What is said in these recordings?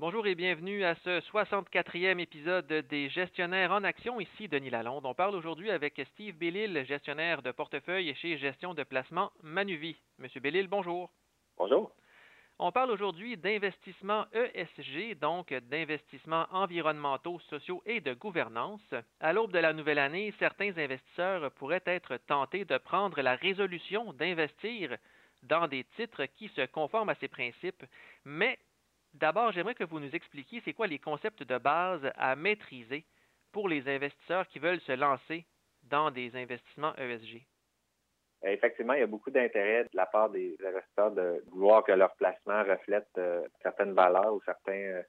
Bonjour et bienvenue à ce 64e épisode des Gestionnaires en Action. Ici Denis Lalonde. On parle aujourd'hui avec Steve Bellil, gestionnaire de portefeuille chez Gestion de placement Manuvie. Monsieur Bellil, bonjour. Bonjour. On parle aujourd'hui d'investissement ESG, donc d'investissements environnementaux, sociaux et de gouvernance. À l'aube de la nouvelle année, certains investisseurs pourraient être tentés de prendre la résolution d'investir dans des titres qui se conforment à ces principes, mais D'abord, j'aimerais que vous nous expliquiez c'est quoi les concepts de base à maîtriser pour les investisseurs qui veulent se lancer dans des investissements ESG. Effectivement, il y a beaucoup d'intérêt de la part des investisseurs de vouloir que leur placement reflète euh, certaines valeurs ou certains euh,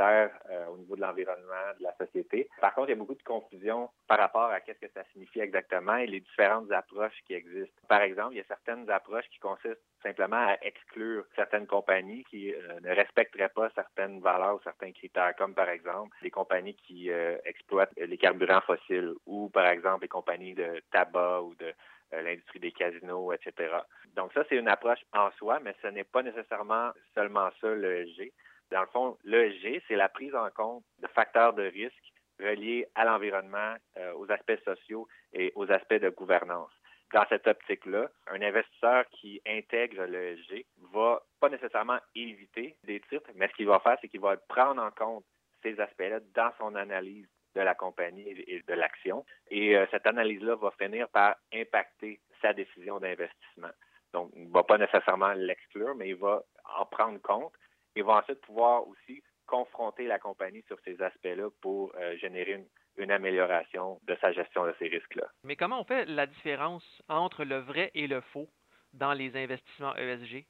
euh, au niveau de l'environnement, de la société. Par contre, il y a beaucoup de confusion par rapport à qu'est-ce que ça signifie exactement et les différentes approches qui existent. Par exemple, il y a certaines approches qui consistent simplement à exclure certaines compagnies qui euh, ne respecteraient pas certaines valeurs ou certains critères, comme par exemple des compagnies qui euh, exploitent les carburants fossiles ou par exemple les compagnies de tabac ou de l'industrie des casinos, etc. Donc ça, c'est une approche en soi, mais ce n'est pas nécessairement seulement ça le G. Dans le fond, l'ESG, c'est la prise en compte de facteurs de risque reliés à l'environnement, euh, aux aspects sociaux et aux aspects de gouvernance. Dans cette optique-là, un investisseur qui intègre l'ESG va pas nécessairement éviter des titres, mais ce qu'il va faire, c'est qu'il va prendre en compte ces aspects-là dans son analyse de la compagnie et de l'action. Et euh, cette analyse-là va finir par impacter sa décision d'investissement. Donc, il ne va pas nécessairement l'exclure, mais il va en prendre compte et va ensuite pouvoir aussi confronter la compagnie sur ces aspects-là pour euh, générer une, amélioration de sa gestion de ces risques-là. Mais comment on fait la différence entre le vrai et le faux dans les investissements ESG?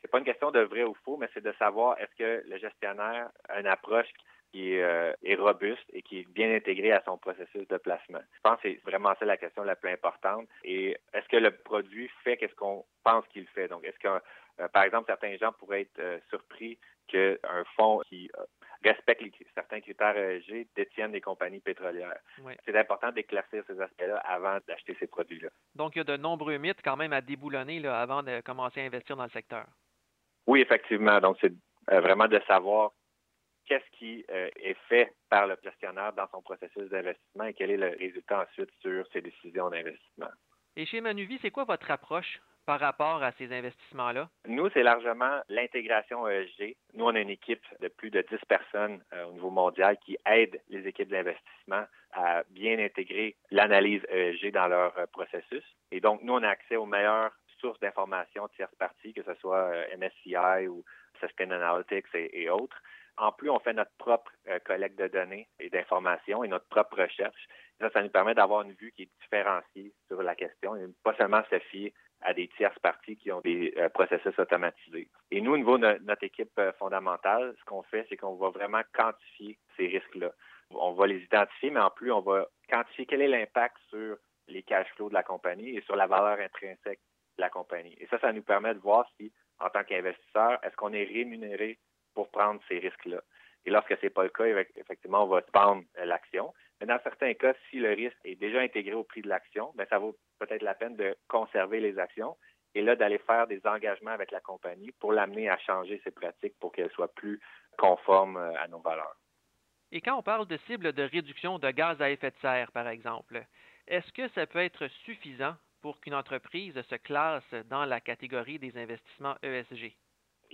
C'est pas une question de vrai ou faux, mais c'est de savoir est-ce que le gestionnaire a une approche qui est, euh, est, robuste et qui est bien intégrée à son processus de placement. Je pense que c'est vraiment ça la question la plus importante. Et est-ce que le produit fait qu'est-ce qu'on pense qu'il fait? Donc, est-ce que euh, par exemple, certains gens pourraient être euh, surpris qu'un fonds qui respecte certains critères ESG détienne des compagnies pétrolières. C'est important d'éclaircir ces aspects-là avant d'acheter ces produits-là. Donc, il y a de nombreux mythes quand même à déboulonner là, avant de commencer à investir dans le secteur. Oui, effectivement. Donc, c'est vraiment de savoir qu'est-ce qui est fait par le gestionnaire dans son processus d'investissement et quel est le résultat ensuite sur ses décisions d'investissement? Et chez Manuvie, c'est quoi votre approche par rapport à ces investissements-là? Nous, c'est largement l'intégration ESG. Nous, on a une équipe de plus de 10 personnes euh, au niveau mondial qui aident les équipes d'investissement à bien intégrer l'analyse ESG dans leur euh, processus. Et donc, nous, on a accès aux meilleures sources d'informations tierces parties, que ce soit euh, MSCI ou Sustainalytics et, et autres. En plus, on fait notre propre collecte de données et d'informations et notre propre recherche. Ça, ça nous permet d'avoir une vue qui est différenciée sur la question et pas seulement se fier à des tierces parties qui ont des euh, processus automatisés. Et nous, au niveau de notre équipe euh, fondamentale, ce qu'on fait, c'est qu'on va vraiment quantifier ces risques-là. On va les identifier, mais en plus, on va quantifier quel est l'impact sur les cash flows de la compagnie et sur la valeur intrinsèque de la compagnie. Et ça, ça nous permet de voir si, en tant qu'investisseur, est-ce qu'on est rémunéré pour prendre ces risques-là. Et lorsque ce n'est pas le cas, effectivement, on va vendre euh, l'action. Mais dans certains cas, si le risque est déjà intégré au prix de l'action, ben, ça vaut peut-être la peine de conserver les actions et là d'aller faire des engagements avec la compagnie pour l'amener à changer ses pratiques pour qu'elle soit plus conforme euh, à nos valeurs. Et quand on parle de cibles de réduction de gaz à effet de serre, par exemple, est-ce que ça peut être suffisant pour qu'une entreprise se classe dans la catégorie des investissements ESG?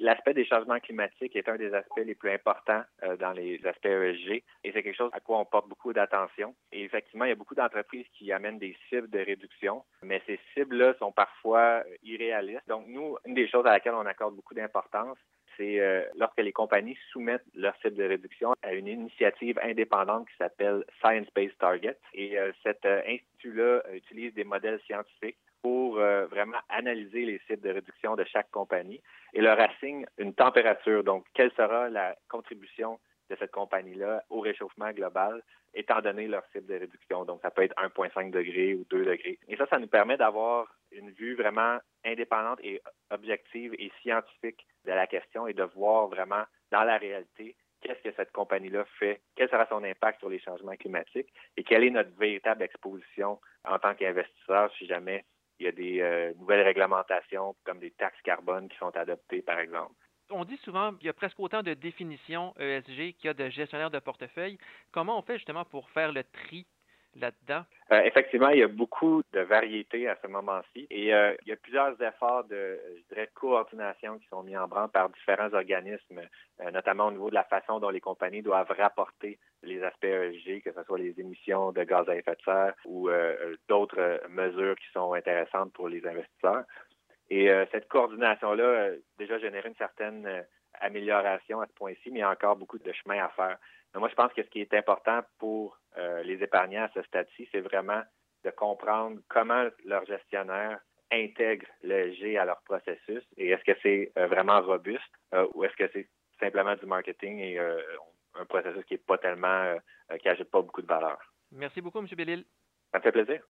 L'aspect des changements climatiques est un des aspects les plus importants euh, dans les aspects ESG et c'est quelque chose à quoi on porte beaucoup d'attention. Et effectivement, il y a beaucoup d'entreprises qui amènent des cibles de réduction, mais ces cibles-là sont parfois euh, irréalistes. Donc, nous, une des choses à laquelle on accorde beaucoup d'importance, c'est euh, lorsque les compagnies soumettent leur cible de réduction à une initiative indépendante qui s'appelle Science Based Target. Et cet institut-là utilise des modèles scientifiques pour euh, vraiment analyser les sites de réduction de chaque compagnie et leur assigne une température. Donc, quelle sera la contribution de cette compagnie-là au réchauffement global, étant donné leur cible de réduction. Donc, ça peut être 1,5 degré ou 2 degrés. Et ça, ça nous permet d'avoir une vue vraiment indépendante et objective et scientifique de la question et de voir vraiment dans la réalité qu'est-ce que cette compagnie-là fait, quel sera son impact sur les changements climatiques et quelle est notre véritable exposition en tant qu'investisseur si jamais il y a des euh, nouvelles réglementations comme des taxes carbone qui sont adoptées, par exemple. On dit souvent qu'il y a presque autant de définitions ESG qu'il y a de gestionnaires de portefeuille. Comment on fait justement pour faire le tri Euh, effectivement, il y a beaucoup de variétés à ce moment-ci et euh, il y a plusieurs efforts de, je dirais, coordination qui sont mis en branle par différents organismes, euh, notamment au niveau de la façon dont les compagnies doivent rapporter les aspects ESG, que ce soit les émissions de gaz à effet de serre ou d'autres mesures qui sont intéressantes pour les investisseurs. Et cette coordination-là a déjà généré une certaine amélioration à ce point-ci, mais il y a encore beaucoup de chemin à faire. moi, je pense que ce qui est important pour euh, les épargnants à ce stade-ci, c'est vraiment de comprendre comment leur gestionnaire intègre le G à leur processus et est-ce que c'est euh, vraiment robuste euh, ou est-ce que c'est simplement du marketing et un processus qui est pas tellement, qui n'ajoute pas beaucoup de valeur. Merci beaucoup, M. Bellil. Ça me fait plaisir.